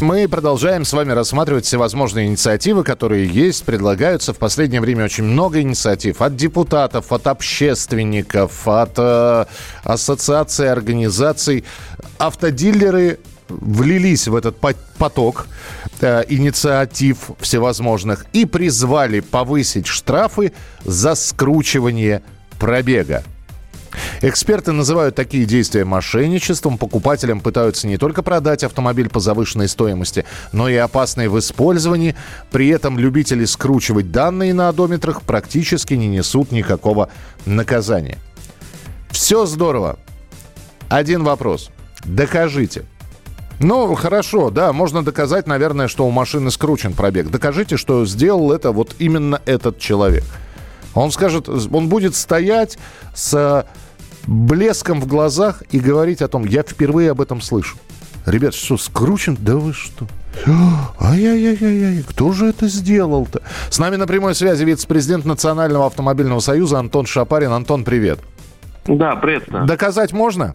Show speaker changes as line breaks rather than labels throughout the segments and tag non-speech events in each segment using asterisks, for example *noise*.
Мы продолжаем с вами рассматривать всевозможные инициативы, которые есть, предлагаются. В последнее время очень много инициатив от депутатов, от общественников, от э, ассоциаций, организаций. Автодилеры влились в этот по- поток э, инициатив всевозможных и призвали повысить штрафы за скручивание пробега. Эксперты называют такие действия мошенничеством. Покупателям пытаются не только продать автомобиль по завышенной стоимости, но и опасный в использовании. При этом любители скручивать данные на одометрах практически не несут никакого наказания. Все здорово. Один вопрос. Докажите. Ну, хорошо, да, можно доказать, наверное, что у машины скручен пробег. Докажите, что сделал это вот именно этот человек. Он скажет, он будет стоять с блеском в глазах и говорить о том, я впервые об этом слышу. Ребят, что, скручен? Да вы что? *gasps* Ай-яй-яй-яй, кто же это сделал-то? С нами на прямой связи вице-президент Национального автомобильного союза Антон Шапарин. Антон, привет.
Да, приветствую.
Доказать можно?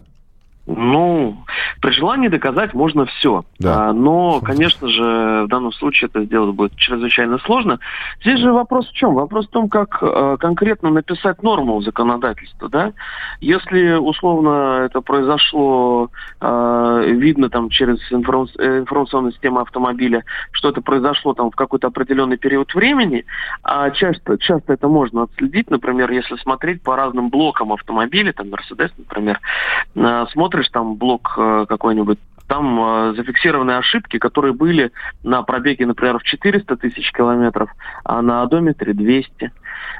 Ну, при желании доказать можно все.
Да.
А, но, конечно же, в данном случае это сделать будет чрезвычайно сложно. Здесь же вопрос в чем? Вопрос в том, как э, конкретно написать норму в законодательство. Да? Если, условно, это произошло, э, видно там через информ- э, информационную систему автомобиля, что это произошло там в какой-то определенный период времени, а часто, часто это можно отследить, например, если смотреть по разным блокам автомобиля, там Mercedes, например, э, смотришь там блок э, какой-нибудь, там э, зафиксированы ошибки, которые были на пробеге, например, в 400 тысяч километров, а на одометре 200.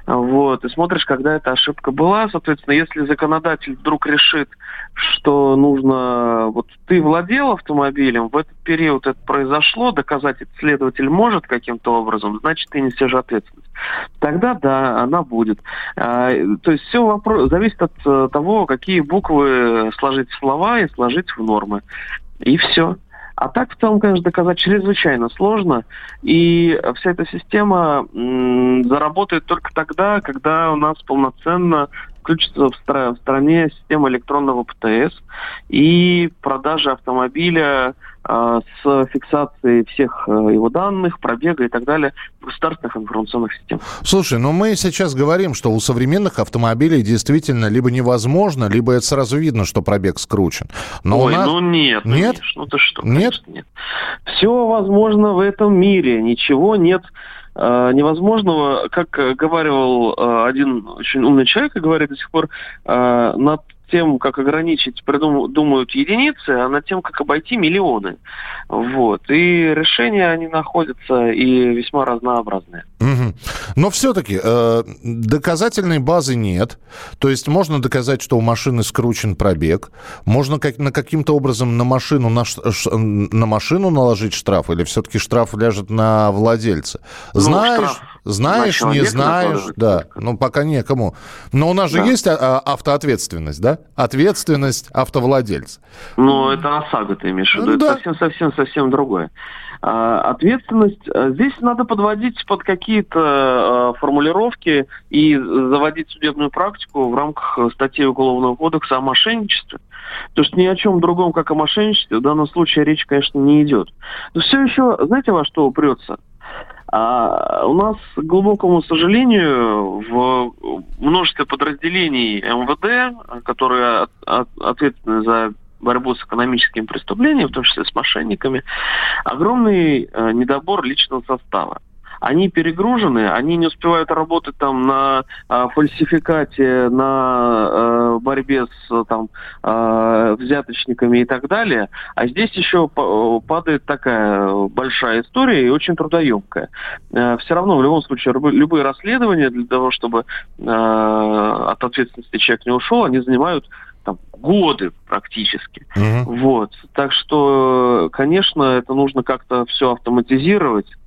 Вот. И смотришь, когда эта ошибка была. Соответственно, если законодатель вдруг решит, что нужно... Вот ты владел автомобилем, в этот период это произошло, доказать это следователь может каким-то образом, значит, ты несешь ответственность. Тогда да, она будет. А, то есть все вопрос, зависит от э, того, какие буквы сложить в слова и сложить в нормы. И все. А так, в целом, конечно, доказать чрезвычайно сложно. И вся эта система м, заработает только тогда, когда у нас полноценно включится в, стра- в стране система электронного ПТС и продажа автомобиля э, с фиксацией всех э, его данных, пробега и так далее в государственных информационных системах.
Слушай, ну мы сейчас говорим, что у современных автомобилей действительно либо невозможно, либо это сразу видно, что пробег скручен. Но
Ой,
нас...
ну нет, ну,
Нет?
Миш, ну ты что,
Нет?
конечно, нет. Все возможно в этом мире, ничего нет невозможного, как э, говаривал э, один очень умный человек и говорит до сих пор, э, над тем, как ограничить, думают единицы, а над тем, как обойти миллионы. Вот. И решения они находятся и весьма разнообразные.
Мгм. Но все-таки э, доказательной базы нет. То есть можно доказать, что у машины скручен пробег. Можно как, на каким-то образом на машину, на, на машину наложить штраф, или все-таки штраф ляжет на владельца?
Ну,
Знаешь,
штраф
знаешь,
на
не знаешь, да.
только.
Ну, пока некому. Но у нас же
Да.
есть а, а, автоответственность, да? Ответственность автовладельца.
Но это ОСАГО ты имеешь в виду.
Ну,
Это
да.
совсем-совсем-совсем другое. А, ответственность. Здесь надо подводить под какие-то формулировки и заводить судебную практику в рамках статьи Уголовного кодекса о мошенничестве. Потому что ни о чем другом, как о мошенничестве, в данном случае речь, конечно, не идет. Но все еще, знаете, во что упрется? А, у нас, к глубокому сожалению, в множестве подразделений МВД, которые от- от- ответственны за борьбу с экономическими преступлениями, в том числе с мошенниками, огромный э, недобор личного состава. Они перегружены, они не успевают работать там на э, фальсификате, на э, борьбе с э, там э, взяточниками и так далее. А здесь еще па- падает такая большая история и очень трудоемкая. Э, все равно в любом случае любые расследования для того, чтобы э, от ответственности человек не ушел, они занимают там, годы практически.
Мгм.
Вот. Так что, конечно, это нужно как-то все автоматизировать, э,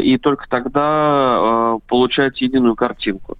и только тогда э, получать единую картинку.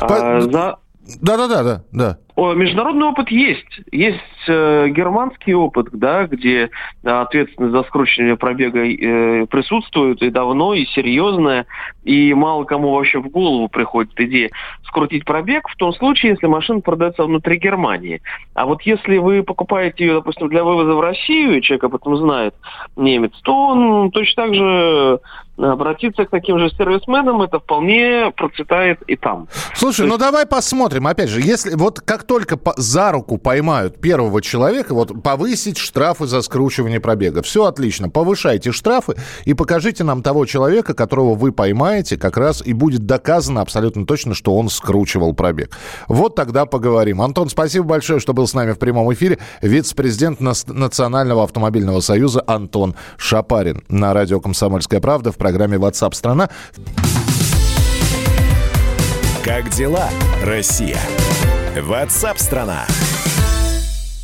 По-
А, за...
Да-да-да, да, да.
Международный опыт есть. Есть э, германский опыт, да, где э, ответственность за скручивание пробега э, присутствует и давно, и серьезная, и мало кому вообще в голову приходит идея скрутить пробег в том случае, если машина продается внутри Германии. А вот если вы покупаете ее, допустим, для вывоза в Россию, и человек об этом знает, немец, то он точно так же обратиться к таким же сервисменам, это вполне процветает и там.
Слушай, То ну давай посмотрим, опять же, если вот как только по, за руку поймают первого человека, вот повысить штрафы за скручивание пробега, все отлично, повышайте штрафы и покажите нам того человека, которого вы поймаете, как раз и будет доказано абсолютно точно, что он скручивал пробег. Вот тогда поговорим. Антон, спасибо большое, что был с нами в прямом эфире. Вице-президент Национального автомобильного союза Антон Шапарин на радио «Комсомольская правда» в программе WhatsApp страна.
Как дела, Россия? WhatsApp страна.